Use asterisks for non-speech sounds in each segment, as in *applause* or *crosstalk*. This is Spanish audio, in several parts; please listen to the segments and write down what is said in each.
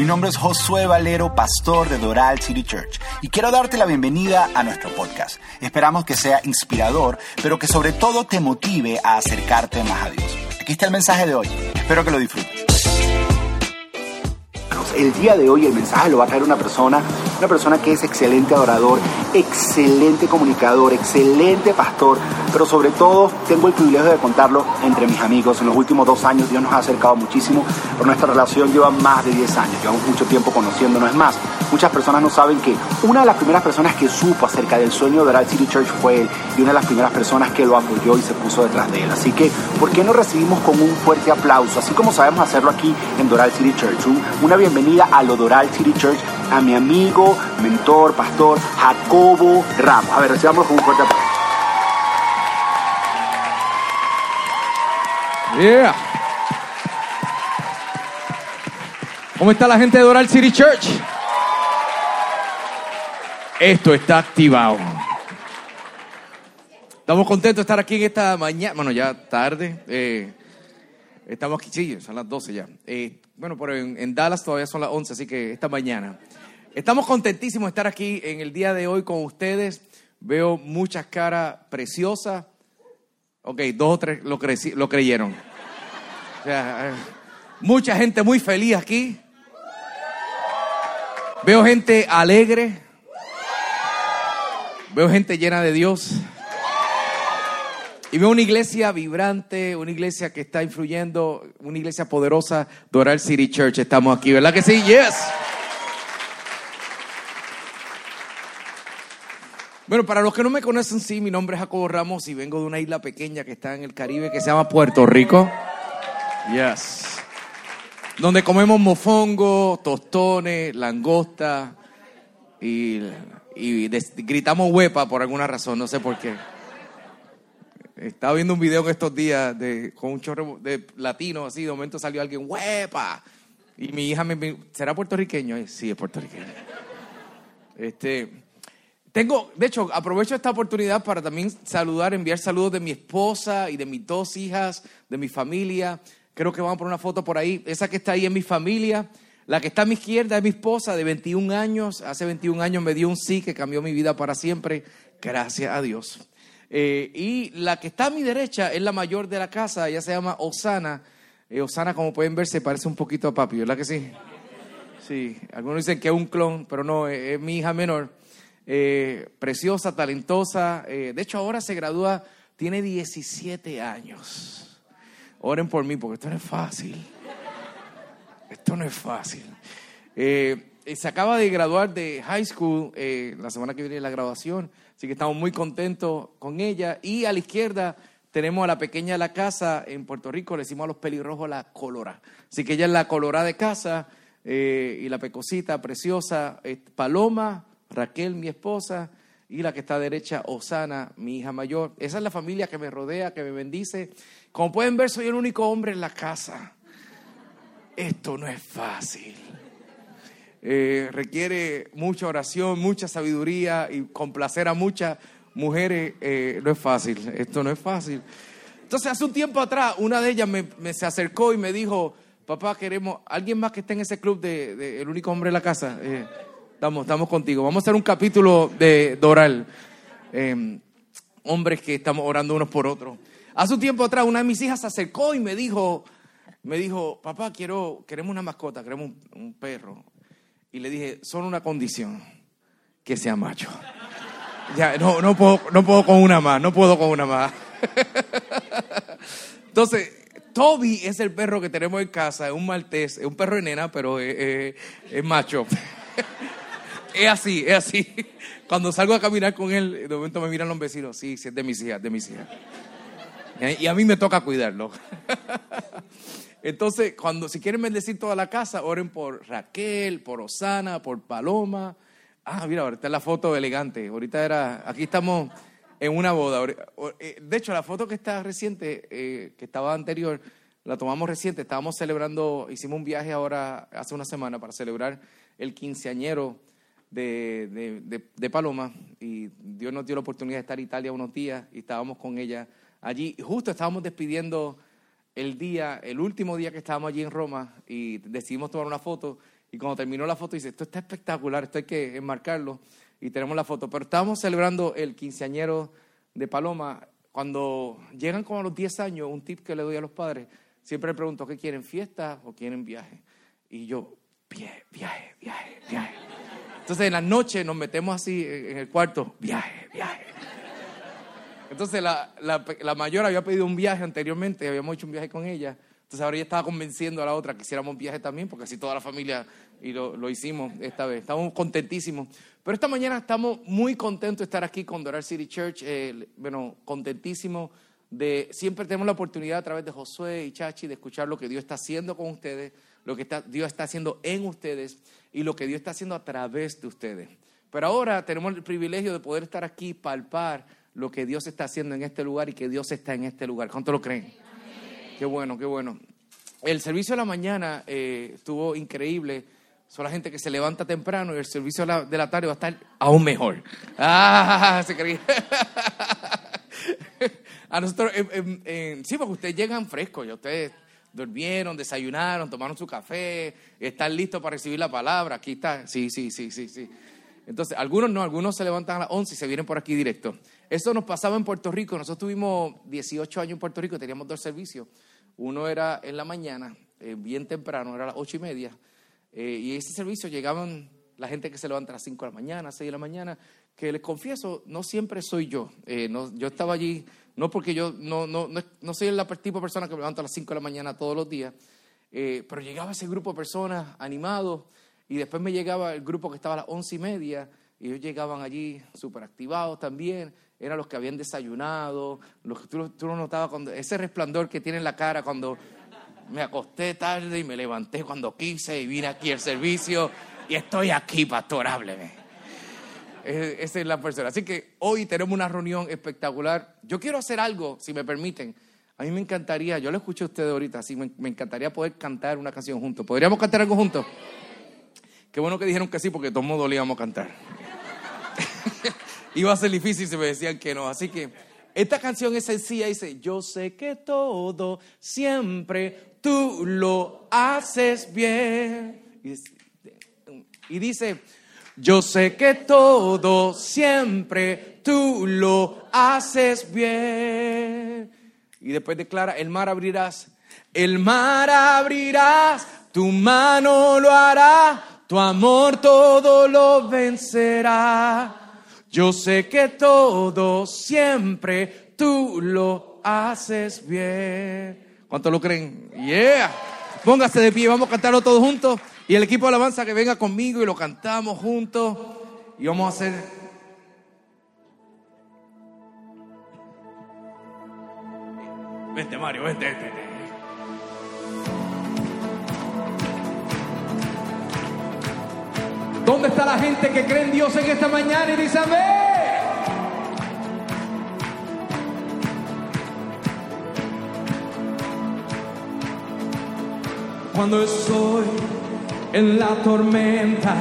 Mi nombre es Josué Valero, pastor de Doral City Church, y quiero darte la bienvenida a nuestro podcast. Esperamos que sea inspirador, pero que sobre todo te motive a acercarte más a Dios. Aquí está el mensaje de hoy. Espero que lo disfrutes. El día de hoy el mensaje lo va a traer una persona, una persona que es excelente adorador, excelente comunicador, excelente pastor, pero sobre todo tengo el privilegio de contarlo entre mis amigos. En los últimos dos años Dios nos ha acercado muchísimo, pero nuestra relación lleva más de 10 años, llevamos mucho tiempo conociéndonos. Es más, muchas personas no saben que una de las primeras personas que supo acerca del sueño de Oral City Church fue él y una de las primeras personas que lo apoyó y se puso detrás de él. Así que, ¿por qué no recibimos con un fuerte aplauso, así como sabemos hacerlo aquí en Doral City Church? una bienvenida a lo Doral City Church a mi amigo, mentor, pastor Jacobo Ramos. A ver, recibamos con un fuerte aplauso. Yeah. ¿Cómo está la gente de Doral City Church? Esto está activado. Estamos contentos de estar aquí en esta mañana, bueno, ya tarde. eh, estamos aquí, sí, son las 12 ya. Eh, bueno, pero en, en Dallas todavía son las 11, así que esta mañana. Estamos contentísimos de estar aquí en el día de hoy con ustedes. Veo muchas caras preciosas. Ok, dos o tres lo, creci- lo creyeron. O sea, eh, mucha gente muy feliz aquí. Veo gente alegre. Veo gente llena de Dios. Y veo una iglesia vibrante, una iglesia que está influyendo, una iglesia poderosa, Doral City Church. Estamos aquí, ¿verdad que sí? Yes. Bueno, para los que no me conocen, sí, mi nombre es Jacobo Ramos y vengo de una isla pequeña que está en el Caribe que se llama Puerto Rico. Yes. Donde comemos mofongo, tostones, langosta y, y des- gritamos huepa por alguna razón, no sé por qué. Estaba viendo un video en estos días de, con un chorro de latino así, de momento salió alguien, huepa. Y mi hija me, ¿será puertorriqueño? Sí, es puertorriqueño. Este, tengo, de hecho, aprovecho esta oportunidad para también saludar, enviar saludos de mi esposa y de mis dos hijas, de mi familia. Creo que vamos a poner una foto por ahí. Esa que está ahí es mi familia. La que está a mi izquierda es mi esposa de 21 años. Hace 21 años me dio un sí que cambió mi vida para siempre. Gracias a Dios. Eh, y la que está a mi derecha es la mayor de la casa. Ella se llama Osana. Eh, Osana, como pueden ver, se parece un poquito a papi, ¿verdad que sí? Sí, algunos dicen que es un clon, pero no, es, es mi hija menor. Eh, preciosa, talentosa. eh, de hecho, ahora se gradúa, tiene 17 años. Oren por mí, porque esto no es fácil. Esto no es fácil. Eh, se acaba de graduar de high school, la semana que viene la graduación, así que estamos muy contentos con ella. Y a la izquierda tenemos a la pequeña de la casa en Puerto Rico, le decimos a los pelirrojos la colora. Así que ella es la colora de casa y la pecosita preciosa, Paloma, Raquel, mi esposa, y la que está a derecha, Osana, mi hija mayor. Esa es la familia que me rodea, que me bendice. Como pueden ver, soy el único hombre en la casa. Esto no es fácil. Eh, requiere mucha oración, mucha sabiduría y complacer a muchas mujeres eh, no es fácil. Esto no es fácil. Entonces, hace un tiempo atrás, una de ellas me, se acercó y me dijo, papá, queremos, alguien más que esté en ese club de, de El único hombre en la casa. Eh, estamos, estamos contigo. Vamos a hacer un capítulo de Doral. Eh, hombres que estamos orando unos por otros. Hace un tiempo atrás, una de mis hijas se acercó y me dijo, me dijo, papá, quiero, queremos una mascota, queremos un, perro. Y le dije, solo una condición, que sea macho. Ya, no, no puedo, no puedo con una más, no puedo con una más. *laughs* Entonces, Toby es el perro que tenemos en casa, es un maltés, es un perro de nena, pero es macho. *laughs* Es así, es así. Cuando salgo a caminar con él, de momento me miran los vecinos, sí, sí, es de mis hijas, de mis hijas. Y a mí me toca cuidarlo. *laughs* Entonces, cuando si quieren bendecir toda la casa, oren por Raquel, por Osana, por Paloma. Ah, mira, ahorita la foto elegante. Ahorita era, aquí estamos en una boda. Eh, De hecho, la foto que está reciente, eh, que estaba anterior, la tomamos reciente. Estábamos celebrando, hicimos un viaje ahora hace una semana para celebrar el quinceañero de, de- de- Paloma y Dios nos dio la oportunidad de estar en Italia unos días y estábamos con ella allí. Justo estábamos despidiendo el día, el último día que estábamos allí en Roma y decidimos tomar una foto Y cuando terminó la foto, dice, esto está espectacular, esto hay que enmarcarlo. Y tenemos la foto. Pero estábamos celebrando el quinceañero de Paloma. Cuando llegan como a los 10 años, un tip que le doy a los padres, siempre le pregunto, ¿qué quieren, fiesta o quieren viaje? Y yo, viaje, viaje, viaje. Entonces en la noche nos metemos así en el cuarto, viaje, viaje. Entonces la, la, la mayor había pedido un viaje anteriormente, habíamos hecho un viaje con ella. Entonces ahora ella estaba convenciendo a la otra que hiciéramos viaje también, porque así toda la familia y lo, lo, hicimos esta vez. Estamos contentísimos. Pero esta mañana estamos muy contentos de estar aquí con Doral City Church. Eh, bueno, contentísimos de siempre tenemos la oportunidad a través de Josué y Chachi de escuchar lo que Dios está haciendo con ustedes, lo que está, Dios está haciendo en ustedes y lo que Dios está haciendo a través de ustedes. Pero ahora tenemos el privilegio de poder estar aquí, palpar lo que Dios está haciendo en este lugar y que Dios está en este lugar. ¿Cuánto lo creen? Qué bueno, qué bueno. El servicio de la mañana eh, estuvo increíble. Son la gente que se levanta temprano y el servicio de la, de la tarde va a estar aún mejor. *laughs* Ah, se creía. *laughs* a nosotros, eh, eh, sí, porque ustedes llegan frescos, ya ustedes durmieron, desayunaron, tomaron su café, están listos para recibir la palabra. Aquí está, sí, sí, sí, sí, sí. Entonces, algunos no, algunos se levantan a las 11 y se vienen por aquí directo. Eso nos pasaba en Puerto Rico. Nosotros tuvimos 18 años en Puerto Rico, teníamos dos servicios. Uno era en la mañana, eh, bien temprano, era a las ocho y media. Eh, y ese servicio llegaban la gente que se levanta a las 5 de la mañana, 6 de la mañana, que les confieso, no siempre soy yo. Eh, no, yo estaba allí, no porque yo no, no, no, no soy el tipo de persona que me levanta a las 5 de la mañana todos los días, pero llegaba ese grupo de personas animados y después me llegaba el grupo que estaba a las once y media y ellos llegaban allí súper activados también eran los que habían desayunado, los que tú, tú lo notabas cuando, ese resplandor que tiene en la cara cuando me acosté tarde y me levanté cuando quise y vine aquí al servicio y estoy aquí, pastor, hábleme. Esa es la persona. Así que hoy tenemos una reunión espectacular. Yo quiero hacer algo, si me permiten. A mí me encantaría, yo lo escuché a ustedes ahorita, así me, encantaría poder cantar una canción juntos. ¿Podríamos cantar algo juntos? Qué bueno que dijeron que sí, porque de todos modos íbamos a cantar *laughs* iba a ser difícil si me decían que no. Así que esta canción es sencilla, dice, yo sé que todo siempre tú lo haces bien. Y dice, yo sé que todo siempre tú lo haces bien. Y después declara, el mar abrirás, el mar abrirás, tu mano lo hará, tu amor todo lo vencerá. Yo sé que todo siempre tú lo haces bien. ¿Cuánto lo creen? Yeah. Póngase de pie, vamos a cantarlo todos juntos. Y el equipo de alabanza que venga conmigo y lo cantamos juntos. Y vamos a hacer Vente, Mario, vente, vente. ¿Dónde está la gente que cree en Dios en esta mañana y dice amén? Cuando estoy en la tormenta,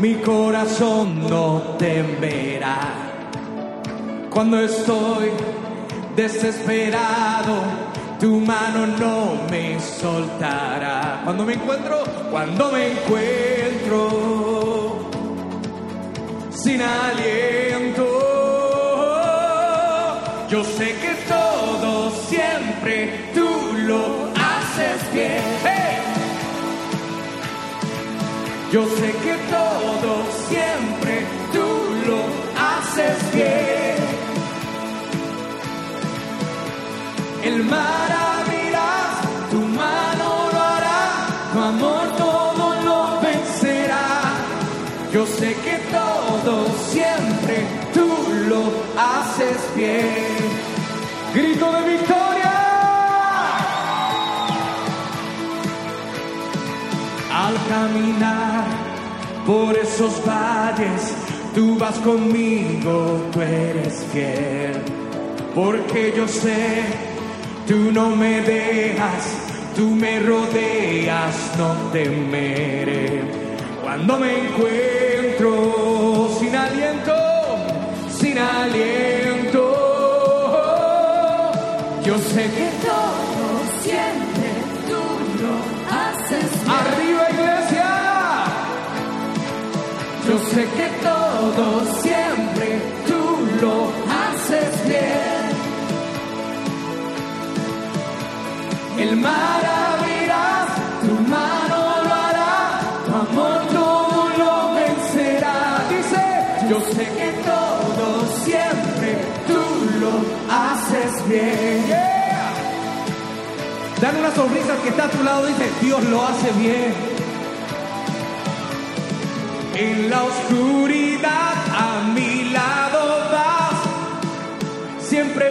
mi corazón no temerá. Cuando estoy desesperado, tu mano no me soltará. Cuando me encuentro, cuando me encuentro sin aliento. Yo sé que todo siempre tú lo haces bien. Yo sé que todo siempre tú lo haces bien. El mar caminar por esos valles, tú vas conmigo, tú eres fiel. Porque yo sé, tú no me dejas, tú me rodeas, no temeré. Cuando me encuentro sin aliento, sin aliento. Yo sé que todo sé que todo siempre tú lo haces bien. El mar abrirá, tu mano lo hará, tu amor todo lo vencerá. Dice, yo sé que todo siempre tú lo haces bien. Dale una sonrisa al que está a tu lado, dice, Dios lo hace bien en la oscuridad a mi lado vas, siempre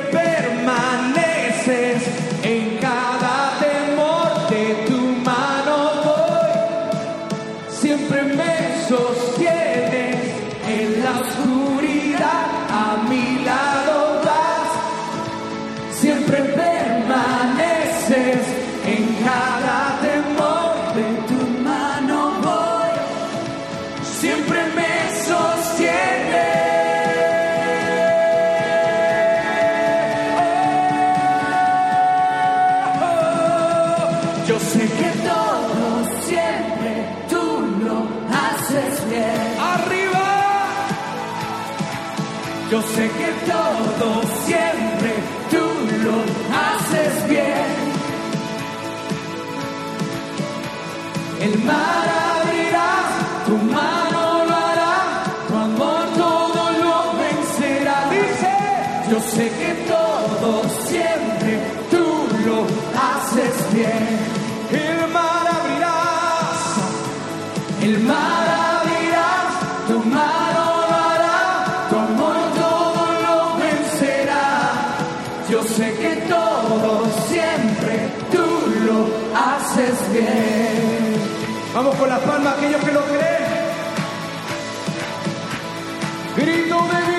sé que todo siempre tú lo haces bien. El mar el mar tu mano lo hará, tu amor todo lo vencerá. Yo sé que todo siempre tú lo haces bien. Vamos con las palmas, aquellos que lo creen. Grito de victoria.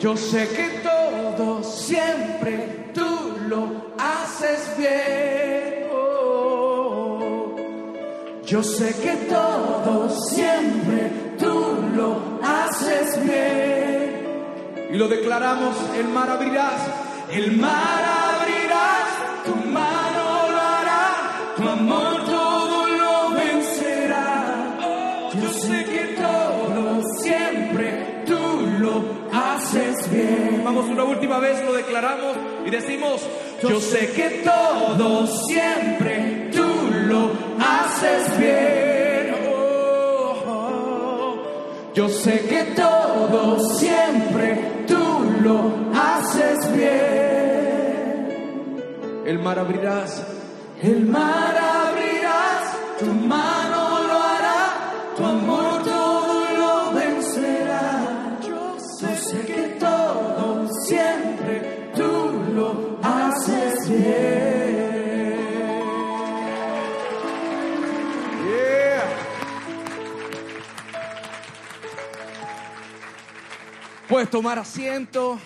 Yo sé que todo siempre tú lo haces bien. Yo sé que todo siempre tú lo haces bien. Y lo declaramos, el mar abrirás, el mar abrirás, tu mano Vamos una última vez, lo declaramos y decimos, yo sé que todo siempre tú lo haces bien. Yo sé que todo siempre tú lo haces bien. El mar abrirás, el mar abrirás, tu mano Puedes tomar asiento.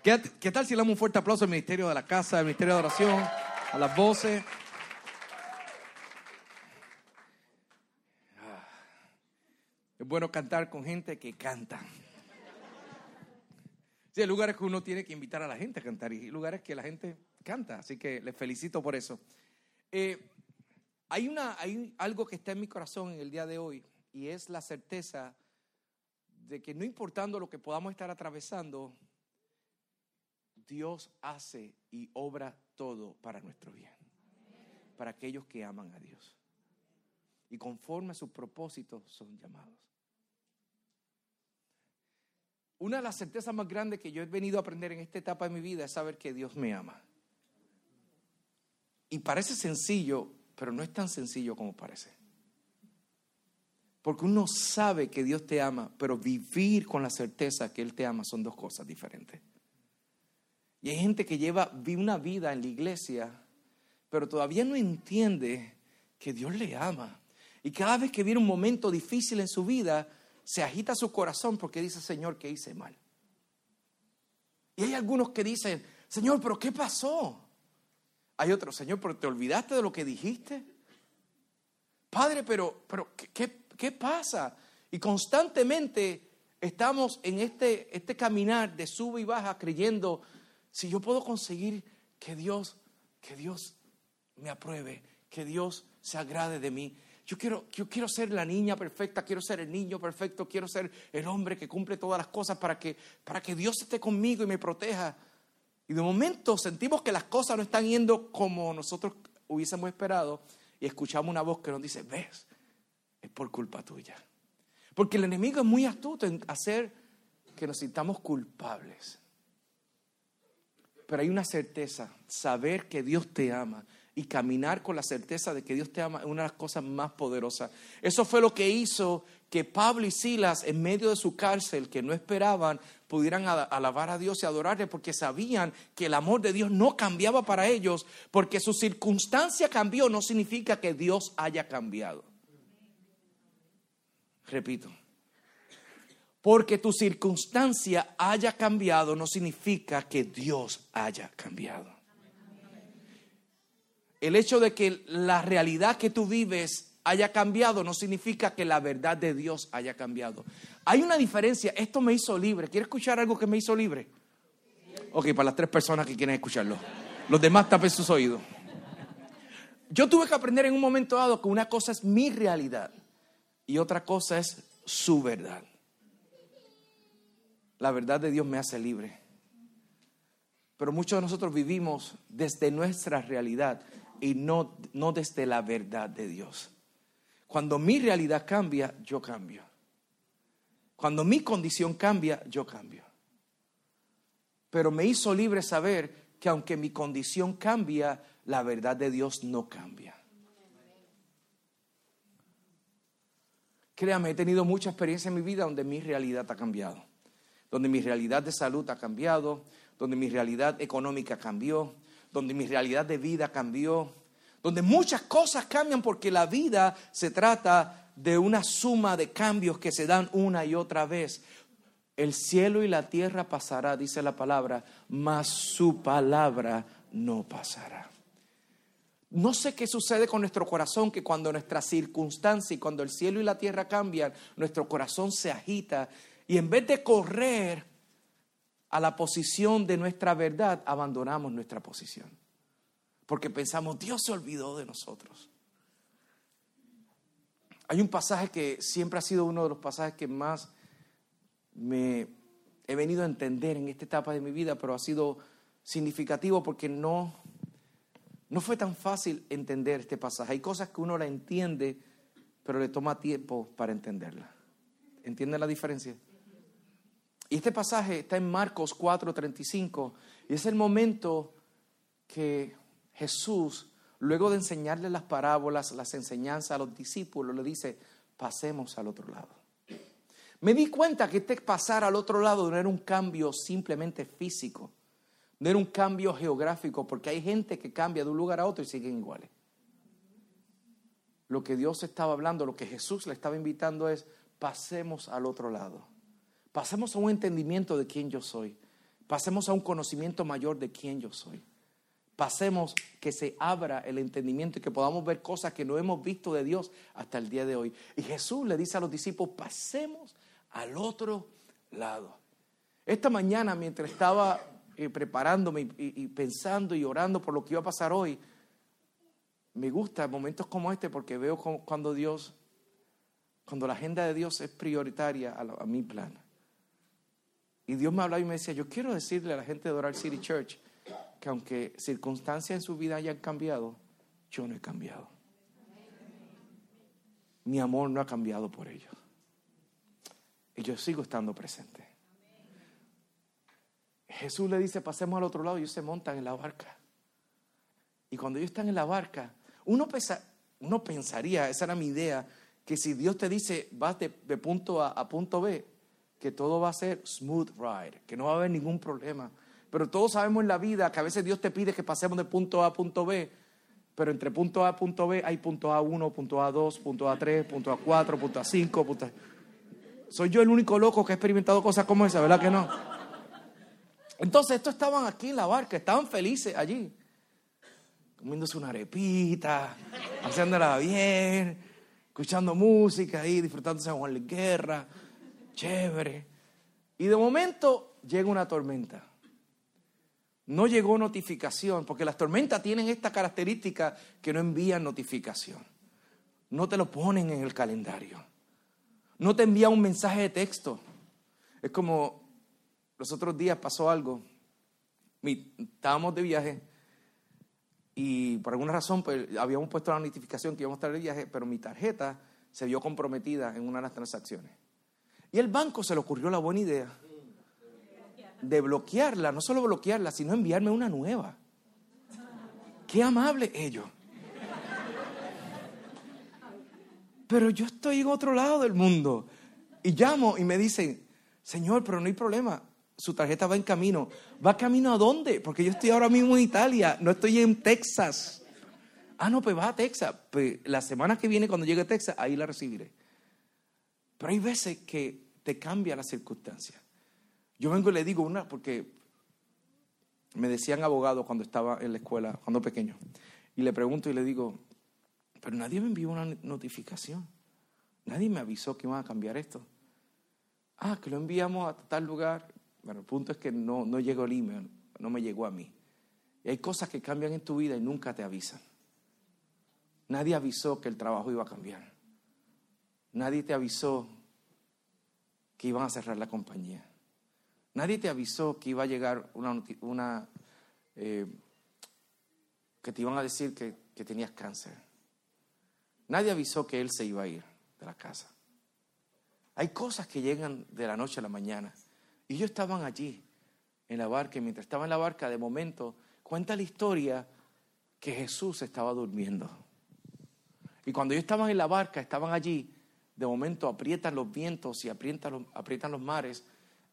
¿Qué, qué tal si le damos un fuerte aplauso al Ministerio de la Casa, al Ministerio de Oración, a las voces? Ah. Es bueno cantar con gente que canta. Hay lugares que uno tiene que invitar a la gente a cantar y lugares que la gente canta, así que les felicito por eso. Eh, hay, una, hay algo que está en mi corazón en el día de hoy y es la certeza de que no importando lo que podamos estar atravesando, Dios hace y obra todo para nuestro bien, para aquellos que aman a Dios. Y conforme a sus propósitos son llamados. Una de las certezas más grandes que yo he venido a aprender en esta etapa de mi vida es saber que Dios me ama. Y parece sencillo, pero no es tan sencillo como parece. Porque uno sabe que Dios te ama, pero vivir con la certeza que Él te ama son dos cosas diferentes. Y hay gente que lleva una vida en la iglesia, pero todavía no entiende que Dios le ama. Y cada vez que viene un momento difícil en su vida, se agita su corazón porque dice, Señor, que hice mal. Y hay algunos que dicen, Señor, pero ¿qué pasó? Hay otros, Señor, pero ¿te olvidaste de lo que dijiste? Padre, pero, pero ¿qué, qué, qué pasa? Y constantemente estamos en este, este caminar de sube y baja creyendo, si yo puedo conseguir que Dios, que Dios me apruebe, que Dios se agrade de mí. Yo quiero, yo quiero ser la niña perfecta, quiero ser el niño perfecto, quiero ser el hombre que cumple todas las cosas para que, para que Dios esté conmigo y me proteja. Y de momento sentimos que las cosas no están yendo como nosotros hubiésemos esperado y escuchamos una voz que nos dice, ves, es por culpa tuya. Porque el enemigo es muy astuto en hacer que nos sintamos culpables. Pero hay una certeza, saber que Dios te ama y caminar con la certeza de que Dios te ama es una de las cosas más poderosas. Eso fue lo que hizo que Pablo y Silas, en medio de su cárcel, que no esperaban, pudieran alabar a Dios y adorarle, porque sabían que el amor de Dios no cambiaba para ellos, porque su circunstancia cambió, no significa que Dios haya cambiado. Repito, porque tu circunstancia haya cambiado no significa que Dios haya cambiado. El hecho de que la realidad que tú vives haya cambiado no significa que la verdad de Dios haya cambiado. Hay una diferencia. Esto me hizo libre. ¿Quieres escuchar algo que me hizo libre? Ok, para las tres personas que quieren escucharlo. Los demás tapen sus oídos. Yo tuve que aprender en un momento dado que una cosa es mi realidad y otra cosa es su verdad. La verdad de Dios me hace libre. Pero muchos de nosotros vivimos desde nuestra realidad y no, no desde la verdad de Dios. Cuando mi realidad cambia, yo cambio. Cuando mi condición cambia, yo cambio. Pero me hizo libre saber que aunque mi condición cambia, la verdad de Dios no cambia. Créame, he tenido mucha experiencia en mi vida donde mi realidad ha cambiado donde mi realidad de salud ha cambiado, donde mi realidad económica cambió, donde mi realidad de vida cambió, donde muchas cosas cambian porque la vida se trata de una suma de cambios que se dan una y otra vez. El cielo y la tierra pasará, dice la palabra, mas su palabra no pasará. No sé qué sucede con nuestro corazón, que cuando nuestra circunstancia y cuando el cielo y la tierra cambian, nuestro corazón se agita y en vez de correr a la posición de nuestra verdad, abandonamos nuestra posición. Porque pensamos, Dios se olvidó de nosotros. Hay un pasaje que siempre ha sido uno de los pasajes que más me he venido a entender en esta etapa de mi vida, pero ha sido significativo porque no, no fue tan fácil entender este pasaje. Hay cosas que uno la entiende, pero le toma tiempo para entenderla. ¿Entiende la diferencia? Y este pasaje está en Marcos 4:35 y es el momento que Jesús, luego de enseñarle las parábolas, las enseñanzas a los discípulos, le dice, pasemos al otro lado. Me di cuenta que este pasar al otro lado no era un cambio simplemente físico, no era un cambio geográfico, porque hay gente que cambia de un lugar a otro y siguen iguales. Lo que Dios estaba hablando, lo que Jesús le estaba invitando es, pasemos al otro lado. Pasemos a un entendimiento de quién yo soy. Pasemos a un conocimiento mayor de quién yo soy. Pasemos que se abra el entendimiento y que podamos ver cosas que no hemos visto de Dios hasta el día de hoy. Y Jesús le dice a los discípulos, pasemos al otro lado. Esta mañana, mientras estaba eh, preparándome y, pensando y orando por lo que iba a pasar hoy, me gusta momentos como este porque veo cuando Dios, cuando la agenda de Dios es prioritaria a, a mi plan. Y Dios me hablaba y me decía, yo quiero decirle a la gente de Oral City Church que aunque circunstancias en su vida hayan cambiado, yo no he cambiado. Mi amor no ha cambiado por ellos. Y yo sigo estando presente. Jesús le dice, pasemos al otro lado y ellos se montan en la barca. Y cuando ellos están en la barca, uno, uno pensaría, esa era mi idea, que si Dios te dice, vas de, punto A a punto B, que todo va a ser smooth ride, que no va a haber ningún problema. Pero todos sabemos en la vida que a veces Dios te pide que pasemos de punto A a punto B, pero entre punto A y punto B hay punto A1, punto A2, punto A3, punto A4, punto A5, punto A... Soy yo el único loco que ha experimentado cosas como esa, ¿verdad que no? Entonces estos estaban aquí en la barca, estaban felices allí, comiéndose una arepita, haciéndola bien, escuchando música ahí, disfrutándose de Juan Guerra chévere. Y de momento llega una tormenta. No llegó notificación, porque las tormentas tienen esta característica que no envían notificación. No te lo ponen en el calendario. No te envían un mensaje de texto. Es como los otros días pasó algo. Estábamos de viaje y por alguna razón pues, habíamos puesto la notificación que íbamos a estar de viaje, pero mi tarjeta se vio comprometida en una de las transacciones. Y el banco se le ocurrió la buena idea de bloquearla, no solo bloquearla, sino enviarme una nueva. Qué amable ellos. Pero yo estoy en otro lado del mundo. Y llamo y me dicen, Señor, pero no hay problema. Su tarjeta va en camino. ¿Va camino a dónde? Porque yo estoy ahora mismo en Italia, no estoy en Texas. Ah, no, pues va a Texas. Pues la semana que viene, cuando llegue a Texas, ahí la recibiré. Pero hay veces que te cambia la circunstancia. Yo vengo y le digo una, porque me decían abogado cuando estaba en la escuela, cuando pequeño. Y le pregunto y le digo, pero nadie me envió una notificación. Nadie me avisó que iban a cambiar esto. Ah, que lo enviamos a tal lugar. Bueno, el punto es que no, no llegó el email, no me llegó a mí. Y hay cosas que cambian en tu vida y nunca te avisan. Nadie avisó que el trabajo iba a cambiar. Nadie te avisó que iban a cerrar la compañía. Nadie te avisó que iba a llegar una, una eh, que te iban a decir que, que tenías cáncer. Nadie avisó que él se iba a ir de la casa. Hay cosas que llegan de la noche a la mañana. Ellos estaban allí, en la barca, y mientras estaba en la barca, de momento, cuenta la historia que Jesús estaba durmiendo. Y cuando ellos estaban en la barca, estaban allí, de momento aprietan los vientos y aprietan los, aprietan los mares,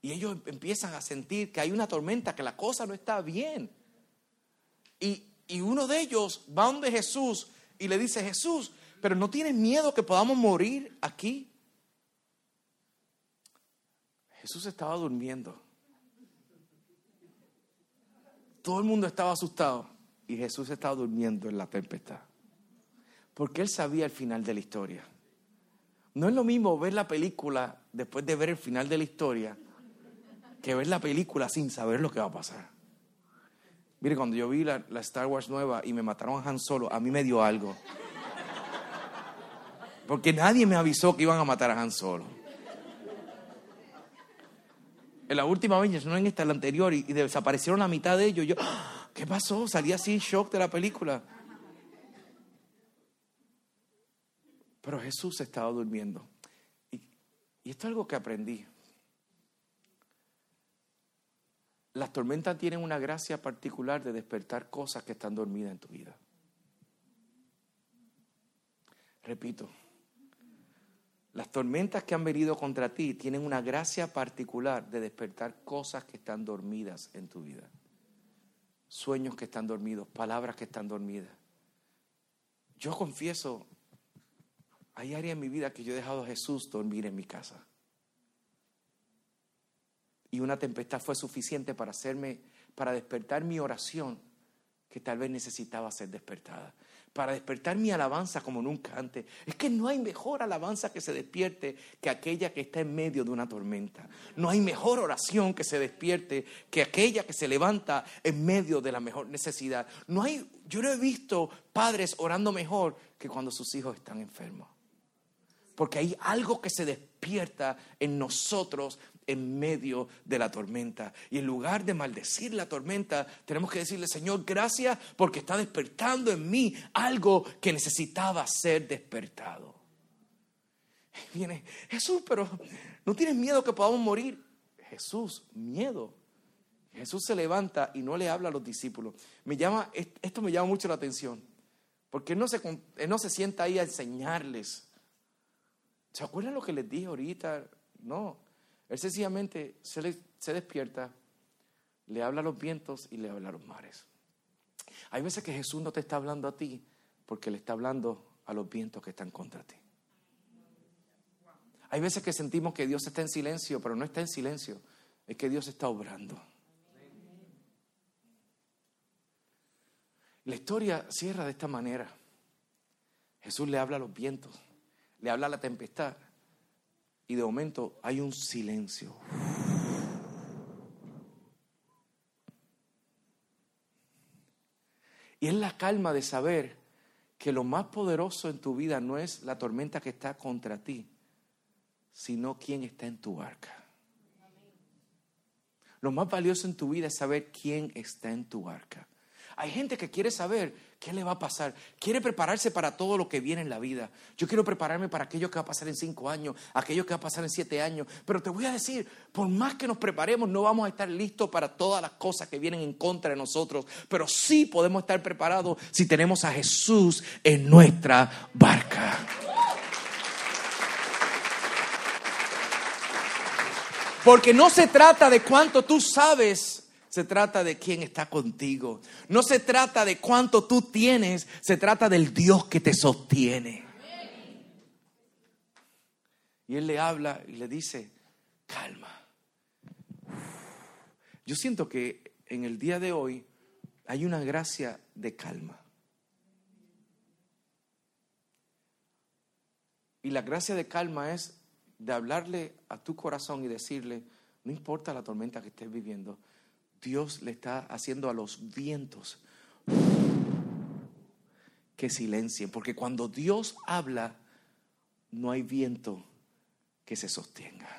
y ellos empiezan a sentir que hay una tormenta, que la cosa no está bien. Y, y uno de ellos va donde Jesús y le dice, Jesús, pero ¿no tienes miedo que podamos morir aquí? Jesús estaba durmiendo. Todo el mundo estaba asustado y Jesús estaba durmiendo en la tempestad. Porque él sabía el final de la historia. No es lo mismo ver la película después de ver el final de la historia que ver la película sin saber lo que va a pasar. Mire, cuando yo vi la, Star Wars nueva y me mataron a Han Solo, a mí me dio algo. Porque nadie me avisó que iban a matar a Han Solo. En la última vez, no en esta, en la anterior, y, desaparecieron la mitad de ellos. Yo, ¡Ah! ¿qué pasó? Salí así en shock de la película. Pero Jesús estaba durmiendo. Y, y esto es algo que aprendí. Las tormentas tienen una gracia particular de despertar cosas que están dormidas en tu vida. Repito, las tormentas que han venido contra ti tienen una gracia particular de despertar cosas que están dormidas en tu vida. Sueños que están dormidos, palabras que están dormidas. Yo confieso, hay áreas en mi vida que yo he dejado a Jesús dormir en mi casa. Y una tempestad fue suficiente para hacerme, para despertar mi oración que tal vez necesitaba ser despertada para despertar mi alabanza como nunca antes. Es que no hay mejor alabanza que se despierte que aquella que está en medio de una tormenta. No hay mejor oración que se despierte que aquella que se levanta en medio de la mejor necesidad. No hay, yo no he visto padres orando mejor que cuando sus hijos están enfermos. Porque hay algo que se despierta en nosotros en medio de la tormenta. Y en lugar de maldecir la tormenta, tenemos que decirle, Señor, gracias porque está despertando en mí algo que necesitaba ser despertado. *laughs* viene, Jesús, pero ¿no tienes miedo que podamos morir? Jesús, miedo. Jesús se levanta y no le habla a los discípulos. Me llama, esto me llama mucho la atención, porque no se, él no se sienta ahí a enseñarles. ¿Se acuerdan lo que les dije ahorita? No, él sencillamente se, se despierta, le habla a los vientos y le habla a los mares. Hay veces que Jesús no te está hablando a ti porque le está hablando a los vientos que están contra ti. Hay veces que sentimos que Dios está en silencio, pero no está en silencio, es que Dios está obrando. La historia cierra de esta manera. Jesús le habla a los vientos, le habla a la tempestad y de momento hay un silencio. Y es la calma de saber que lo más poderoso en tu vida no es la tormenta que está contra ti, sino quién está en tu barca. Lo más valioso en tu vida es saber quién está en tu barca. Hay gente que quiere saber qué le va a pasar, quiere prepararse para todo lo que viene en la vida. Yo quiero prepararme para aquello que va a pasar en cinco años, aquello que va a pasar en siete años. Pero te voy a decir, por más que nos preparemos, no vamos a estar listos para todas las cosas que vienen en contra de nosotros. Pero sí podemos estar preparados si tenemos a Jesús en nuestra barca. Porque no se trata de cuánto tú sabes, se trata de quién está contigo. No se trata de cuánto tú tienes, se trata del Dios que te sostiene. Y él le habla y le dice, calma. Yo siento que en el día de hoy hay una gracia de calma. Y la gracia de calma es de hablarle a tu corazón y decirle, no importa la tormenta que estés viviendo, Dios le está haciendo a los vientos que silencien, porque cuando Dios habla, no hay viento que se sostenga.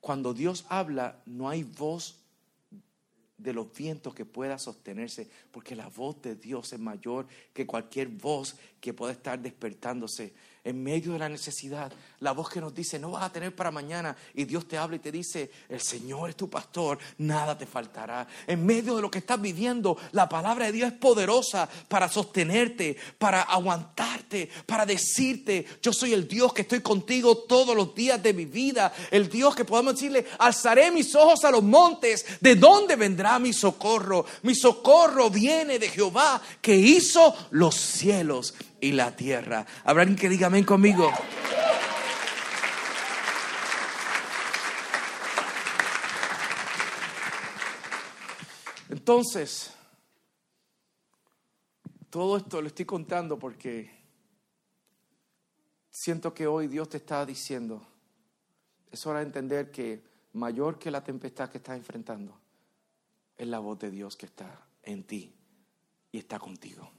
Cuando Dios habla, no hay voz de los vientos que pueda sostenerse, porque la voz de Dios es mayor que cualquier voz que pueda estar despertándose en medio de la necesidad, la voz que nos dice, no vas a tener para mañana, y Dios te habla y te dice, el Señor es tu pastor, nada te faltará. En medio de lo que estás viviendo, la palabra de Dios es poderosa para sostenerte, para aguantarte, para decirte, yo soy el Dios que estoy contigo todos los días de mi vida, el Dios que podemos decirle, alzaré mis ojos a los montes, ¿de dónde vendrá mi socorro? Mi socorro viene de Jehová que hizo los cielos y la tierra. ¿Habrá alguien que diga amén conmigo? Entonces, todo esto lo estoy contando porque siento que hoy Dios te está diciendo, es hora de entender que mayor que la tempestad que estás enfrentando es la voz de Dios que está en ti y está contigo.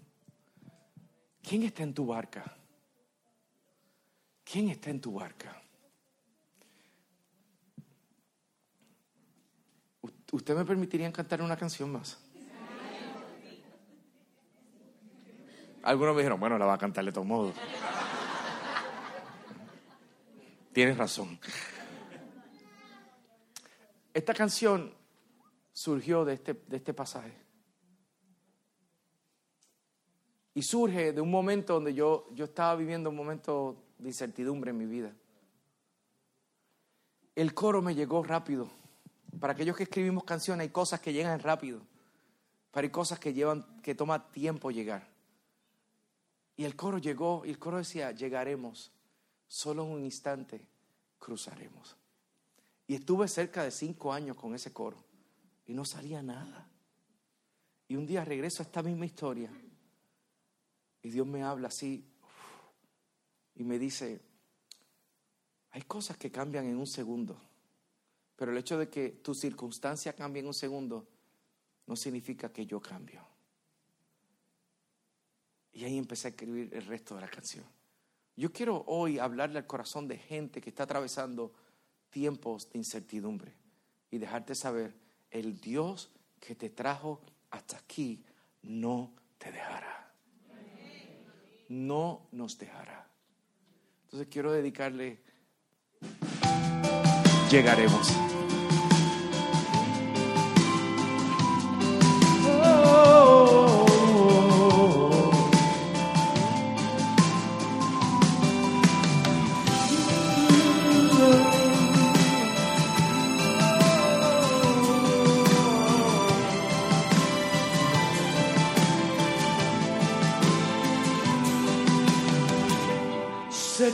¿Quién está en tu barca? ¿Quién está en tu barca? ¿Usted me permitiría cantar una canción más? Algunos me dijeron, bueno, la va a cantar de todos modos. Tienes razón. Esta canción surgió de este, de este pasaje. Y surge de un momento donde yo, yo estaba viviendo un momento de incertidumbre en mi vida. El coro me llegó rápido. Para aquellos que escribimos canciones hay cosas que llegan rápido. Pero hay cosas que llevan, que toma tiempo llegar. Y el coro llegó y el coro decía, llegaremos, solo en un instante cruzaremos. Y estuve cerca de cinco años con ese coro y no salía nada. Y un día regreso a esta misma historia y Dios me habla así y me dice, hay cosas que cambian en un segundo, pero el hecho de que tu circunstancia cambie en un segundo no significa que yo cambio. Y ahí empecé a escribir el resto de la canción. Yo quiero hoy hablarle al corazón de gente que está atravesando tiempos de incertidumbre y dejarte saber, el Dios que te trajo hasta aquí no te dejará no nos dejará. Entonces quiero dedicarle, llegaremos.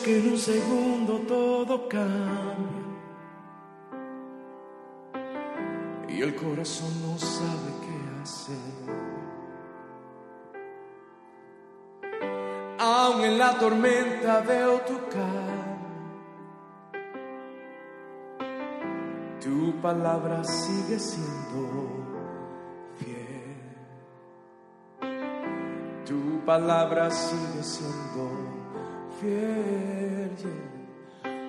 Que en un segundo todo cambia y el corazón no sabe qué hacer. Aún en la tormenta veo tu cara, tu palabra sigue siendo fiel. palabra sigue siendo.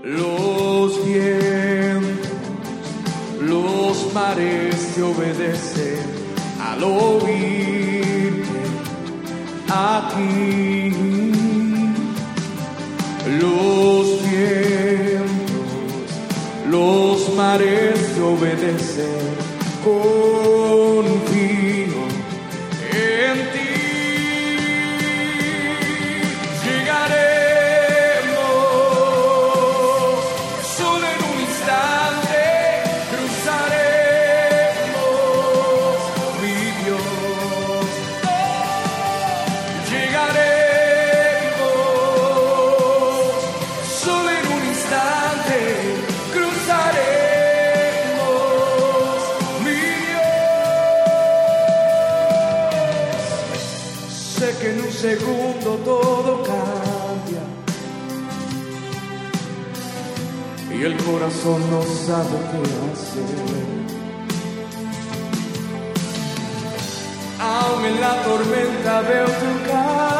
Los vientos, los mares te obedecen al oírte aquí. Los vientos, los mares te obedecen. Corazón no sabe qué hacer. Aún en la tormenta veo tu calma.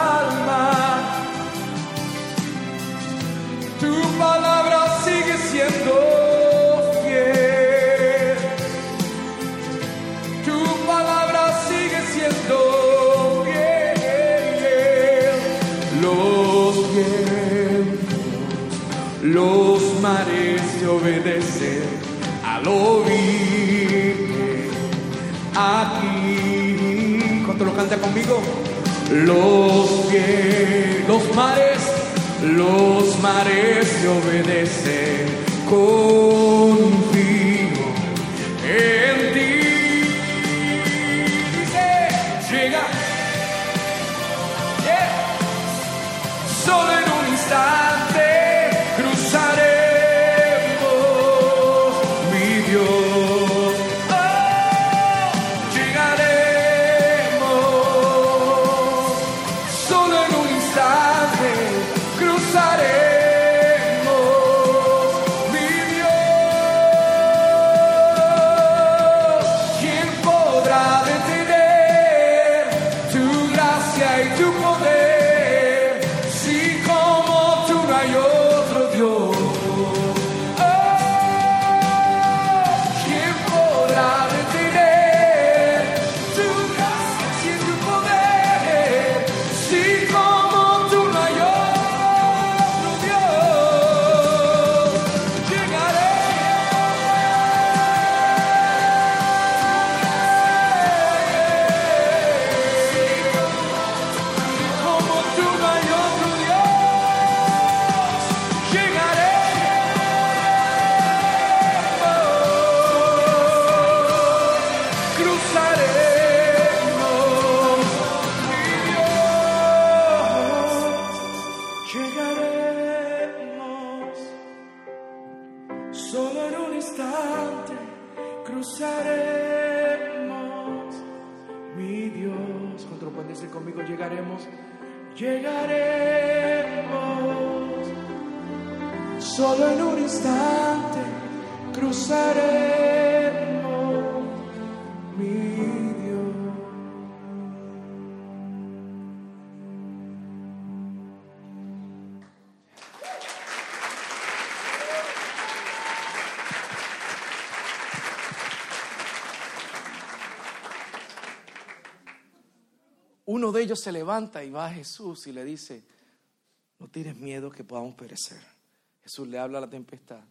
Ellos se levanta y va a Jesús y le dice, no tienes miedo que podamos perecer. Jesús le habla a la tempestad.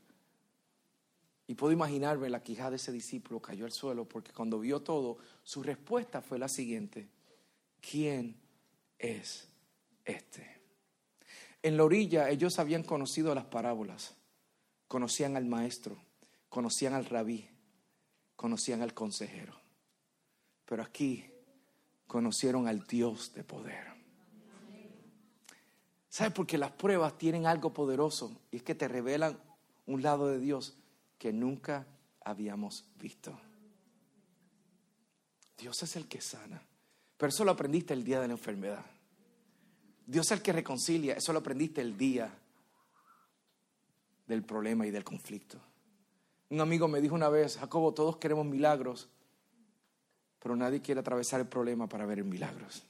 Y puedo imaginarme la quijada de ese discípulo cayó al suelo porque cuando vio todo, su respuesta fue la siguiente. ¿Quién es este? En la orilla ellos habían conocido las parábolas, conocían al maestro, conocían al rabí, conocían al consejero. Pero aquí conocieron al Dios de poder. ¿Sabes? Porque las pruebas tienen algo poderoso y es que te revelan un lado de Dios que nunca habíamos visto. Dios es el que sana. Pero eso lo aprendiste el día de la enfermedad. Dios es el que reconcilia. Eso lo aprendiste el día del problema y del conflicto. Un amigo me dijo una vez, Jacobo, todos queremos milagros, pero nadie quiere atravesar el problema para ver milagros.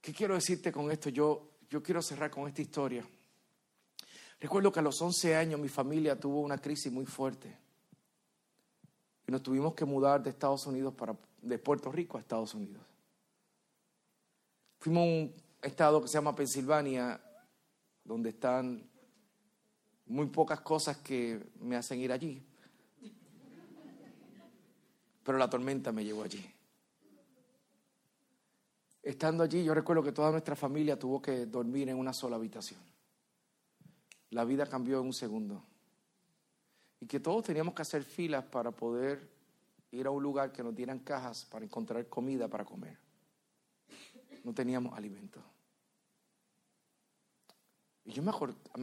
¿Qué quiero decirte con esto? Yo, yo quiero cerrar con esta historia. Recuerdo que a los 11 años mi familia tuvo una crisis muy fuerte. Y nos tuvimos que mudar de Estados Unidos para, de Puerto Rico a Estados Unidos. Fuimos a un estado que se llama Pensilvania, donde están muy pocas cosas que me hacen ir allí. Pero la tormenta me llevó allí. Estando allí, yo recuerdo que toda nuestra familia tuvo que dormir en una sola habitación. La vida cambió en un segundo. Y que todos teníamos que hacer filas para poder ir a un lugar que nos dieran cajas para encontrar comida para comer. No teníamos alimento. Y yo me,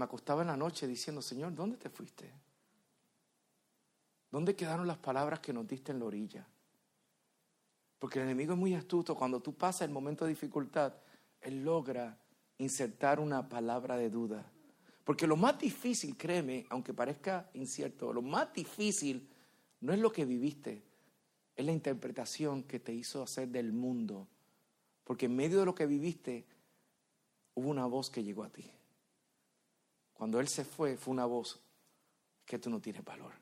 acostaba en la noche diciendo, Señor, ¿dónde te fuiste? ¿Dónde quedaron las palabras que nos diste en la orilla? Porque el enemigo es muy astuto. Cuando tú pasas el momento de dificultad, él logra insertar una palabra de duda. Porque lo más difícil, créeme, aunque parezca incierto, lo más difícil no es lo que viviste, es la interpretación que te hizo hacer del mundo. Porque en medio de lo que viviste, hubo una voz que llegó a ti. Cuando él se fue, fue una voz que tú no tienes valor.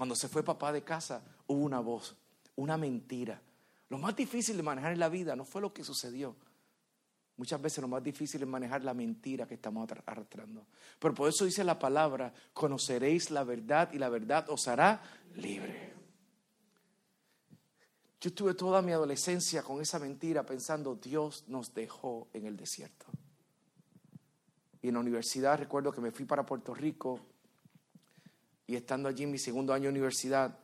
Cuando se fue papá de casa, hubo una voz, una mentira. Lo más difícil de manejar en la vida no fue lo que sucedió. Muchas veces lo más difícil es manejar la mentira que estamos arrastrando. Pero por eso dice la palabra, conoceréis la verdad y la verdad os hará libre. Yo estuve toda mi adolescencia con esa mentira pensando, Dios nos dejó en el desierto. Y en la universidad recuerdo que me fui para Puerto Rico y estando allí en mi segundo año de universidad,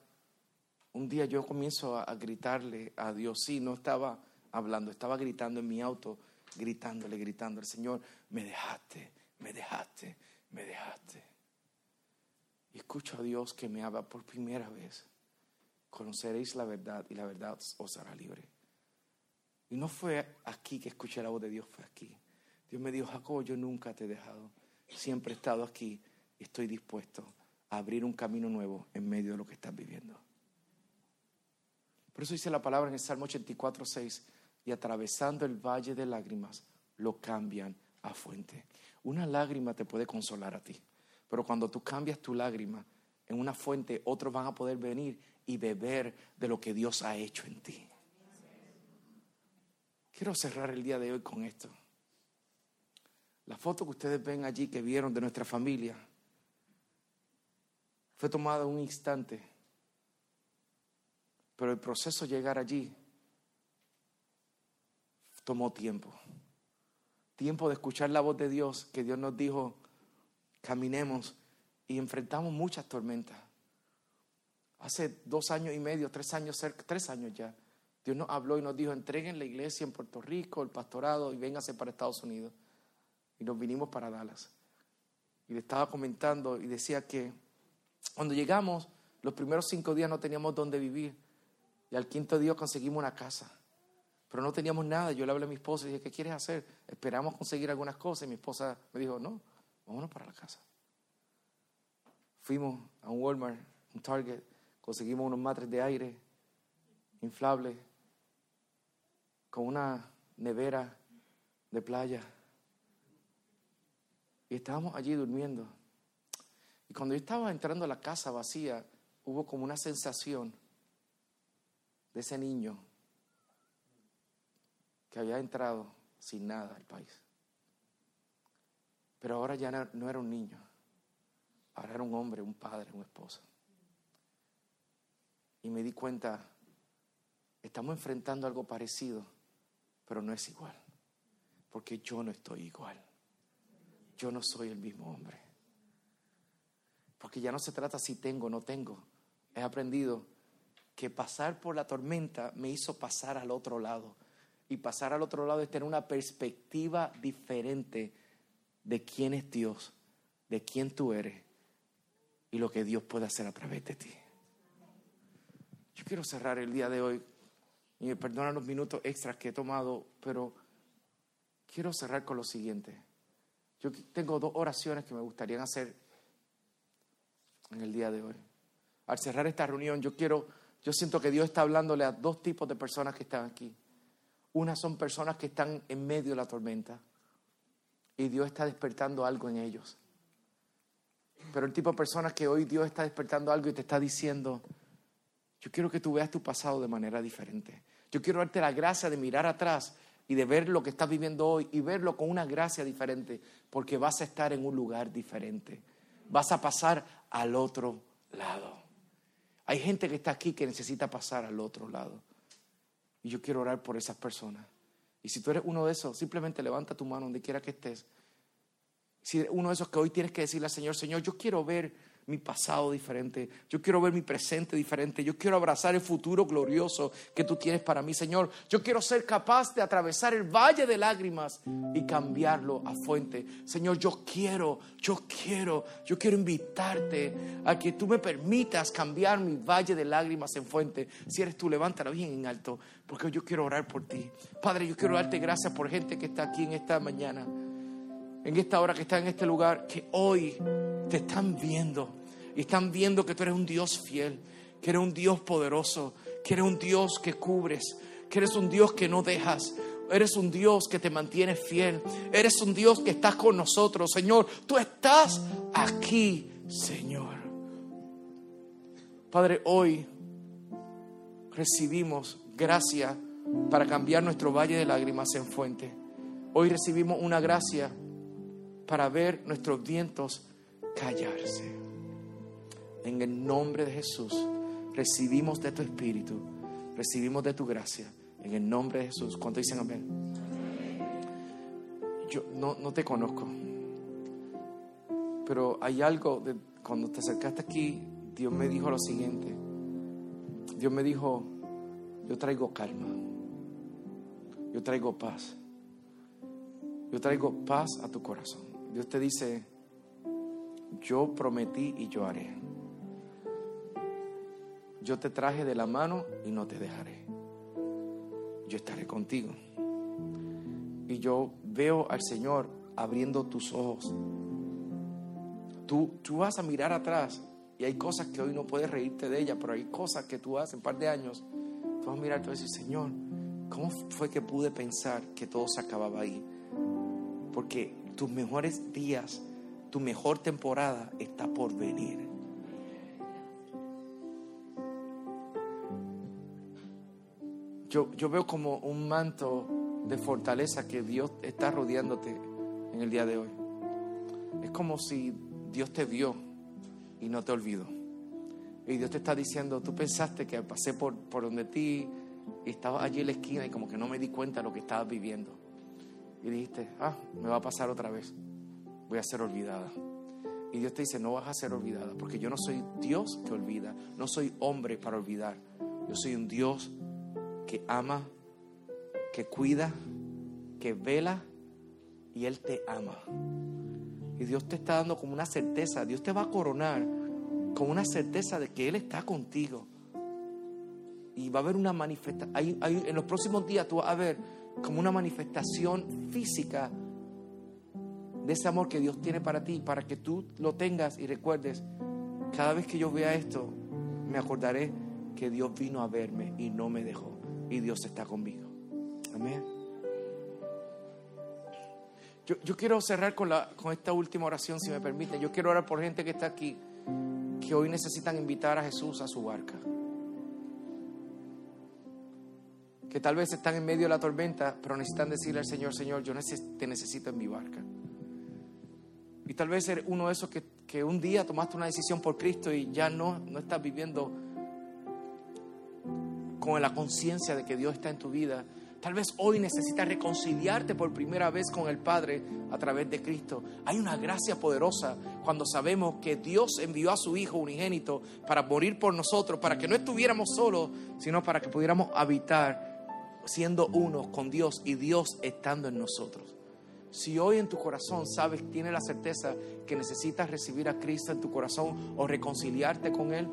un día yo comienzo a, gritarle a Dios, sí, no estaba hablando, estaba gritando en mi auto, gritándole, gritando al Señor, me dejaste, me dejaste, me dejaste. Y escucho a Dios que me habla por primera vez. Conoceréis la verdad y la verdad os hará libre. Y no fue aquí que escuché la voz de Dios, fue aquí. Dios me dijo, Jacob, yo nunca te he dejado. Siempre he estado aquí y estoy dispuesto a abrir un camino nuevo en medio de lo que estás viviendo. Por eso dice la palabra en el Salmo 84, 6, y atravesando el valle de lágrimas, lo cambian a fuente. Una lágrima te puede consolar a ti, pero cuando tú cambias tu lágrima en una fuente, otros van a poder venir y beber de lo que Dios ha hecho en ti. Quiero cerrar el día de hoy con esto. La foto que ustedes ven allí, que vieron de nuestra familia, fue tomada en un instante. Pero el proceso de llegar allí tomó tiempo. Tiempo de escuchar la voz de Dios, que Dios nos dijo, caminemos y enfrentamos muchas tormentas. Hace dos años y medio, tres años, tres años ya, Dios nos habló y nos dijo, entreguen la iglesia en Puerto Rico, el pastorado y véngase para Estados Unidos y nos vinimos para Dallas. Y le estaba comentando y decía que cuando llegamos, los primeros cinco días no teníamos dónde vivir. Y al quinto día conseguimos una casa. Pero no teníamos nada. Yo le hablé a mi esposa y dije, ¿qué quieres hacer? Esperamos conseguir algunas cosas. Y mi esposa me dijo, no, vámonos para la casa. Fuimos a un Walmart, un Target, conseguimos unos matres de aire inflables, con una nevera de playa y estábamos allí durmiendo. Y cuando yo estaba entrando a la casa vacía, hubo como una sensación de ese niño que había entrado sin nada al país. Pero ahora ya no era un niño, ahora era un hombre, un padre, un esposo. Y me di cuenta, estamos enfrentando algo parecido, pero no es igual, porque yo no estoy igual yo no soy el mismo hombre. Porque ya no se trata si tengo o no tengo. He aprendido que pasar por la tormenta me hizo pasar al otro lado. Y pasar al otro lado es tener una perspectiva diferente de quién es Dios, de quién tú eres y lo que Dios puede hacer a través de ti. Yo quiero cerrar el día de hoy y me perdonan los minutos extras que he tomado, pero quiero cerrar con lo siguiente. Yo tengo dos oraciones que me gustaría hacer en el día de hoy. Al cerrar esta reunión, yo quiero, yo siento que Dios está hablándole a dos tipos de personas que están aquí. Unas son personas que están en medio de la tormenta y Dios está despertando algo en ellos. Pero el tipo de personas que hoy Dios está despertando algo y te está diciendo, yo quiero que tú veas tu pasado de manera diferente. Yo quiero darte la gracia de mirar atrás y de ver lo que estás viviendo hoy y verlo con una gracia diferente, porque vas a estar en un lugar diferente. Vas a pasar al otro lado. Hay gente que está aquí que necesita pasar al otro lado. Y yo quiero orar por esas personas. Y si tú eres uno de esos, simplemente levanta tu mano donde quiera que estés. Si eres uno de esos que hoy tienes que decirle al Señor, Señor, yo quiero ver mi pasado diferente, yo quiero ver mi presente diferente, yo quiero abrazar el futuro glorioso que tú tienes para mí, Señor. Yo quiero ser capaz de atravesar el valle de lágrimas y cambiarlo a fuente. Señor, yo quiero, yo quiero, yo quiero invitarte a que tú me permitas cambiar mi valle de lágrimas en fuente. Si eres tú, levántala bien en alto, porque yo quiero orar por ti. Padre, yo quiero darte gracias por gente que está aquí en esta mañana en esta hora que está en este lugar, que hoy te están viendo y están viendo que tú eres un Dios fiel, que eres un Dios poderoso, que eres un Dios que cubres, que eres un Dios que no dejas. Eres un Dios que te mantiene fiel. Eres un Dios que estás con nosotros, Señor. Tú estás aquí, Señor. Padre, hoy recibimos gracia para cambiar nuestro valle de lágrimas en fuente. Hoy recibimos una gracia para ver nuestros vientos callarse. En el nombre de Jesús, recibimos de tu Espíritu, recibimos de tu gracia. En el nombre de Jesús. ¿Cuánto dicen amén? Yo no, no te conozco, pero hay algo de cuando te acercaste aquí, Dios me dijo lo siguiente. Dios me dijo, yo traigo calma, yo traigo paz, yo traigo paz a tu corazón. Dios te dice, yo prometí y yo haré. Yo te traje de la mano y no te dejaré. Yo estaré contigo. Y yo veo al Señor abriendo tus ojos. Tú, tú vas a mirar atrás y hay cosas que hoy no puedes reírte de ellas, pero hay cosas que tú haces un par de años. Tú vas a mirar y vas a decir, Señor, ¿cómo fue que pude pensar que todo se acababa ahí? Porque tus mejores días, tu mejor temporada está por venir. Yo, yo veo como un manto de fortaleza que Dios está rodeándote en el día de hoy. Es como si Dios te vio y no te olvidó. Y Dios te está diciendo, tú pensaste que pasé por, por donde ti y estaba allí en la esquina y como que no me di cuenta de lo que estabas viviendo y dijiste, ah, me va a pasar otra vez, voy a ser olvidada. Y Dios te dice, no vas a ser olvidada, porque yo no soy Dios que olvida, no soy hombre para olvidar. Yo soy un Dios que ama, que cuida, que vela y Él te ama. Y Dios te está dando como una certeza, Dios te va a coronar con una certeza de que Él está contigo. Y va a haber una manifestación. en los próximos días tú vas a ver como una manifestación física de ese amor que Dios tiene para ti, para que tú lo tengas y recuerdes, cada vez que yo vea esto, me acordaré que Dios vino a verme y no me dejó, y Dios está conmigo. Amén. Yo, quiero cerrar con, la, con esta última oración, si me permite. Yo quiero orar por gente que está aquí, que hoy necesitan invitar a Jesús a su barca. Que tal vez están en medio de la tormenta, pero necesitan decirle al Señor, Señor, yo te necesito en mi barca. Y tal vez eres uno de esos que, que, un día tomaste una decisión por Cristo y ya no, no estás viviendo con la conciencia de que Dios está en tu vida. Tal vez hoy necesitas reconciliarte por primera vez con el Padre a través de Cristo. Hay una gracia poderosa cuando sabemos que Dios envió a su Hijo unigénito para morir por nosotros, para que no estuviéramos solos, sino para que pudiéramos habitar siendo uno con Dios y Dios estando en nosotros. Si hoy en tu corazón sabes, tienes la certeza que necesitas recibir a Cristo en tu corazón o reconciliarte con Él,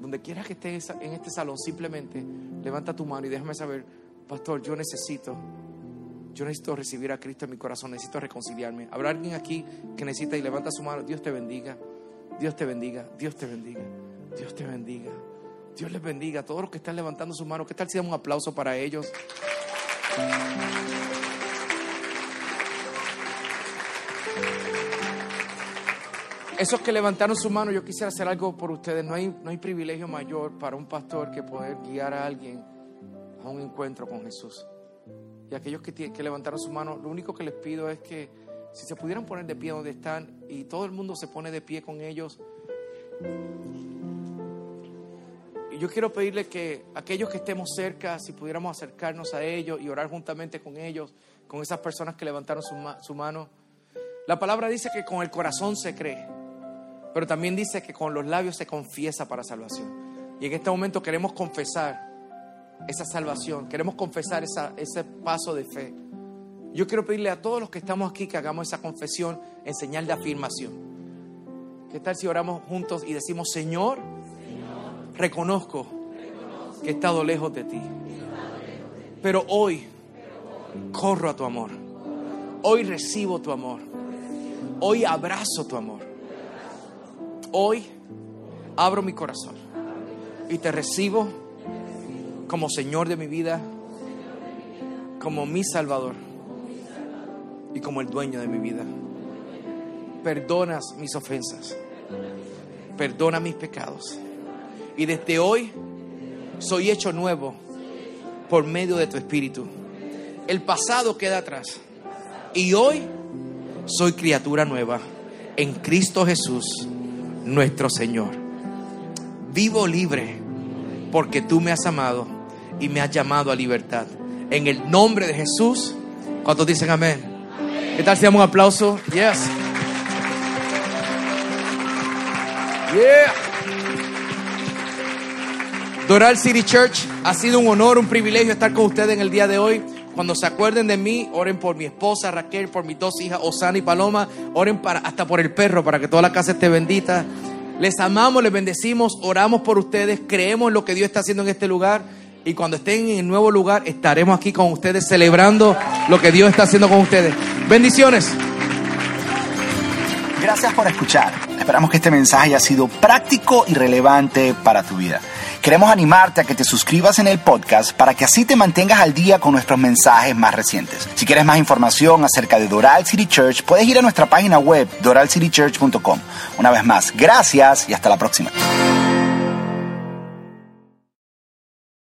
donde quieras que estés en este salón, simplemente levanta tu mano y déjame saber, pastor, yo necesito, yo necesito recibir a Cristo en mi corazón, necesito reconciliarme. ¿Habrá alguien aquí que necesita y levanta su mano? Dios te bendiga, Dios te bendiga, Dios te bendiga, Dios te bendiga. Dios les bendiga a todos los que están levantando su mano. ¿Qué tal si damos un aplauso para ellos? Esos que levantaron su mano, yo quisiera hacer algo por ustedes. No hay, no hay privilegio mayor para un pastor que poder guiar a alguien a un encuentro con Jesús. Y aquellos que, que levantaron su mano, lo único que les pido es que si se pudieran poner de pie donde están y todo el mundo se pone de pie con ellos. Yo quiero pedirle que aquellos que estemos cerca, si pudiéramos acercarnos a ellos y orar juntamente con ellos, con esas personas que levantaron su, su mano. La palabra dice que con el corazón se cree. Pero también dice que con los labios se confiesa para salvación. Y en este momento queremos confesar esa salvación, queremos confesar ese paso de fe. Yo quiero pedirle a todos los que estamos aquí que hagamos esa confesión en señal de afirmación. ¿Qué tal si oramos juntos y decimos, Señor, reconozco, que he estado lejos de ti, pero hoy corro a tu amor, hoy recibo tu amor, hoy abrazo tu amor. Hoy abro mi corazón y te recibo como Señor de mi vida, como mi Salvador y como el dueño de mi vida. Perdonas mis ofensas, perdona mis pecados. Y desde hoy soy hecho nuevo por medio de tu Espíritu. El pasado queda atrás y hoy soy criatura nueva en Cristo Jesús nuestro Señor. Vivo libre porque tú me has amado y me has llamado a libertad. En el nombre de Jesús, ¿cuántos dicen amén? ¿Qué tal si damos un aplauso? Yes. Yeah. Doral City Church, ha sido un honor, un privilegio estar con ustedes en el día de hoy. Cuando se acuerden de mí, oren por mi esposa Raquel, por mis dos hijas, Osana y Paloma. Oren para, hasta por el perro, para que toda la casa esté bendita. Les amamos, les bendecimos, oramos por ustedes, creemos en lo que Dios está haciendo en este lugar. Y cuando estén en el nuevo lugar, estaremos aquí con ustedes celebrando lo que Dios está haciendo con ustedes. Bendiciones. Gracias por escuchar. Esperamos que este mensaje haya sido práctico y relevante para tu vida. Queremos animarte a que te suscribas en el podcast para que así te mantengas al día con nuestros mensajes más recientes. Si quieres más información acerca de Doral City Church, puedes ir a nuestra página web doralcitychurch.com. Una vez más, gracias y hasta la próxima.